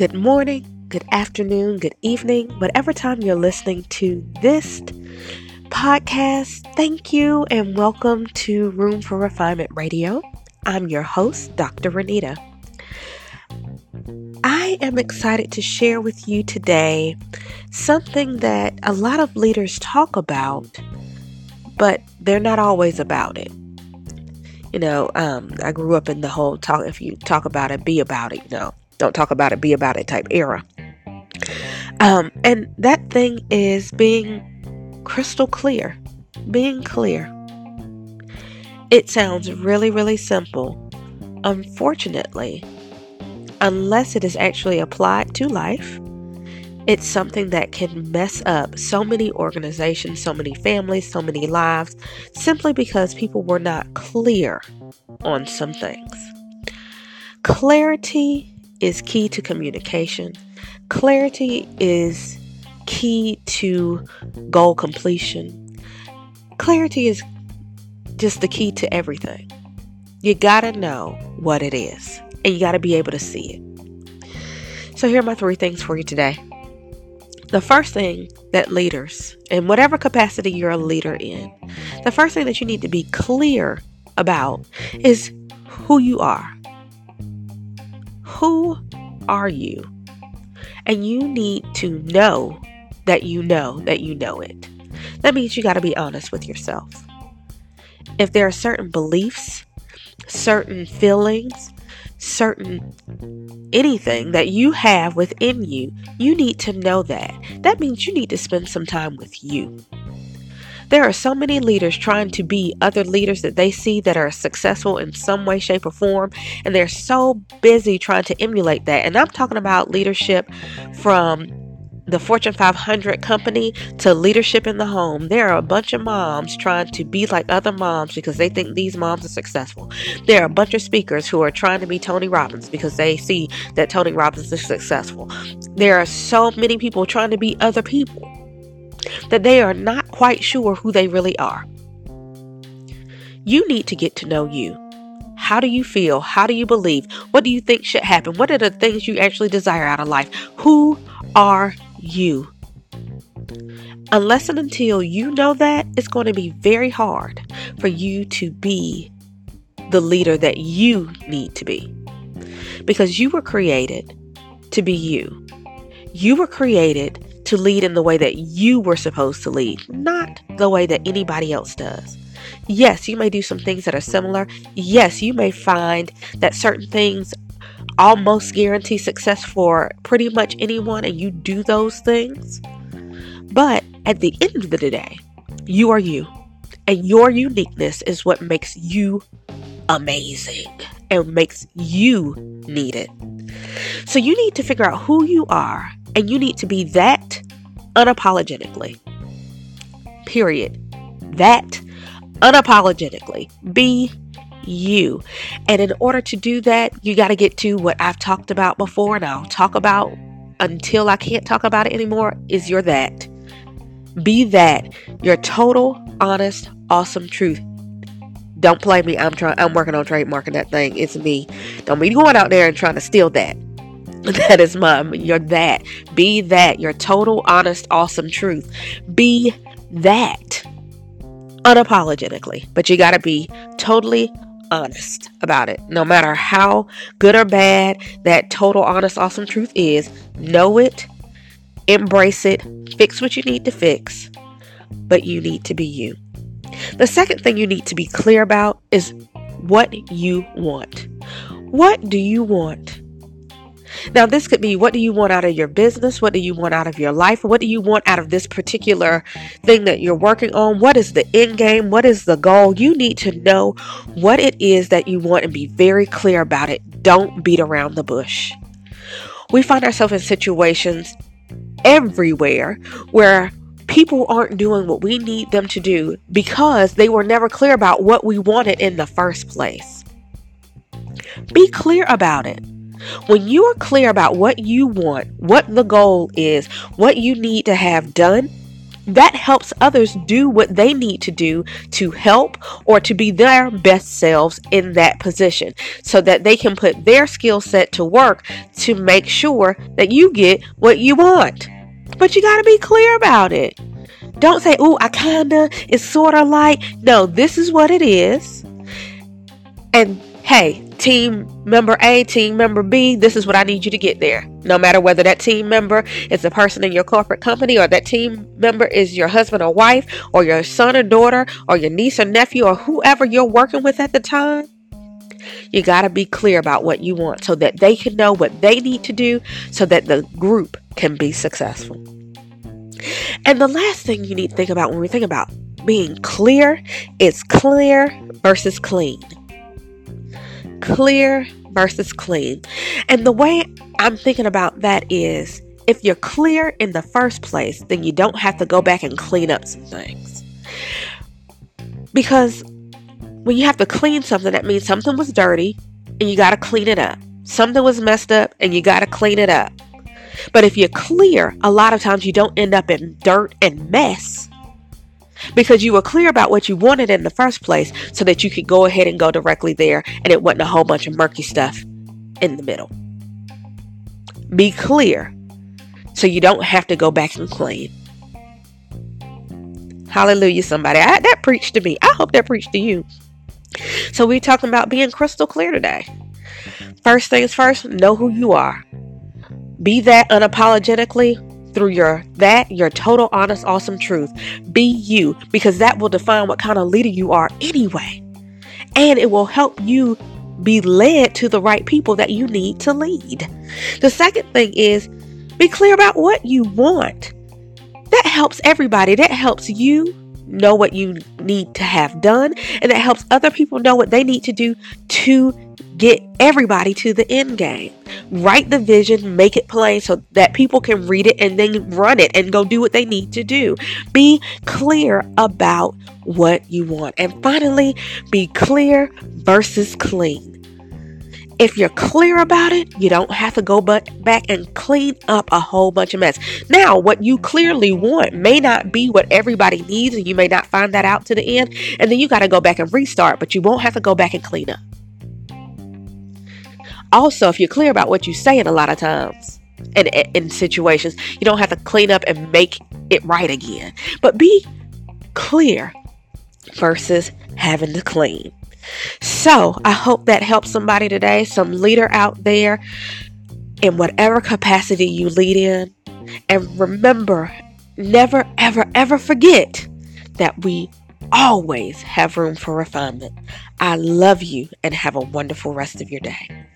good morning, good afternoon, good evening, whatever time you're listening to this podcast. Thank you and welcome to Room for Refinement Radio. I'm your host, Dr. Renita. I am excited to share with you today something that a lot of leaders talk about, but they're not always about it. You know, um, I grew up in the whole talk, if you talk about it, be about it, you know, don't talk about it, be about it type era. Um, and that thing is being crystal clear, being clear. It sounds really, really simple. Unfortunately, unless it is actually applied to life, it's something that can mess up so many organizations, so many families, so many lives, simply because people were not clear on some things. Clarity is key to communication. Clarity is key to goal completion. Clarity is just the key to everything. You gotta know what it is, and you gotta be able to see it. So, here are my three things for you today. The first thing that leaders, in whatever capacity you're a leader in, the first thing that you need to be clear about is who you are. Who are you? And you need to know that you know that you know it. That means you got to be honest with yourself. If there are certain beliefs, certain feelings, certain anything that you have within you, you need to know that. That means you need to spend some time with you. There are so many leaders trying to be other leaders that they see that are successful in some way, shape, or form, and they're so busy trying to emulate that. And I'm talking about leadership from the Fortune 500 company to leadership in the home. There are a bunch of moms trying to be like other moms because they think these moms are successful. There are a bunch of speakers who are trying to be Tony Robbins because they see that Tony Robbins is successful. There are so many people trying to be other people that they are not quite sure who they really are. You need to get to know you. How do you feel? How do you believe? What do you think should happen? What are the things you actually desire out of life? Who are you? Unless and until you know that, it's going to be very hard for you to be the leader that you need to be. Because you were created to be you. You were created to lead in the way that you were supposed to lead, not the way that anybody else does. Yes, you may do some things that are similar. Yes, you may find that certain things almost guarantee success for pretty much anyone, and you do those things. But at the end of the day, you are you, and your uniqueness is what makes you amazing and makes you needed. So you need to figure out who you are and you need to be that unapologetically. Period. That unapologetically. Be you. And in order to do that, you got to get to what I've talked about before and I'll talk about until I can't talk about it anymore is your that. Be that. Your total, honest, awesome truth. Don't play me. I'm trying I'm working on trademarking that thing. It's me. Don't be going out there and trying to steal that. That is mom. You're that. Be that. Your total, honest, awesome truth. Be that. Unapologetically. But you got to be totally honest about it. No matter how good or bad that total, honest, awesome truth is, know it, embrace it, fix what you need to fix, but you need to be you. The second thing you need to be clear about is what you want. What do you want? Now, this could be what do you want out of your business? What do you want out of your life? What do you want out of this particular thing that you're working on? What is the end game? What is the goal? You need to know what it is that you want and be very clear about it. Don't beat around the bush. We find ourselves in situations everywhere where people aren't doing what we need them to do because they were never clear about what we wanted in the first place. Be clear about it. When you are clear about what you want, what the goal is, what you need to have done, that helps others do what they need to do to help or to be their best selves in that position so that they can put their skill set to work to make sure that you get what you want. But you got to be clear about it. Don't say, "Oh, I kinda," it's sort of like. No, this is what it is. And hey, team member A, team member B, this is what I need you to get there. No matter whether that team member is a person in your corporate company or that team member is your husband or wife or your son or daughter or your niece or nephew or whoever you're working with at the time. You got to be clear about what you want so that they can know what they need to do so that the group can be successful. And the last thing you need to think about when we think about being clear is clear versus clean clear versus clean. And the way I'm thinking about that is if you're clear in the first place, then you don't have to go back and clean up some things. Because when you have to clean something, that means something was dirty and you got to clean it up. Something was messed up and you got to clean it up. But if you're clear, a lot of times you don't end up in dirt and mess because you were clear about what you wanted in the first place so that you could go ahead and go directly there and it wasn't a whole bunch of murky stuff in the middle. Be clear so you don't have to go back and clean. Hallelujah, somebody. I, that preached to me. I hope that preached to you. So, we're talking about being crystal clear today. First things first, know who you are. Be that unapologetically through your that your total honest awesome truth. Be you because that will define what kind of leader you are anyway. And it will help you be led to the right people that you need to lead. The second thing is be clear about what you want. That helps everybody. That helps you know what you need to have done and that helps other people know what they need to do to get everybody to the end game. Write the vision, make it plain so that people can read it and then run it and go do what they need to do. Be clear about what you want. And finally, be clear versus clean. If you're clear about it, you don't have to go back and clean up a whole bunch of mess. Now, what you clearly want may not be what everybody needs, and you may not find that out to the end. And then you got to go back and restart, but you won't have to go back and clean up. Also, if you're clear about what you're saying a lot of times in, in situations, you don't have to clean up and make it right again. But be clear versus having to clean. So, I hope that helps somebody today, some leader out there in whatever capacity you lead in. And remember, never, ever, ever forget that we always have room for refinement. I love you and have a wonderful rest of your day.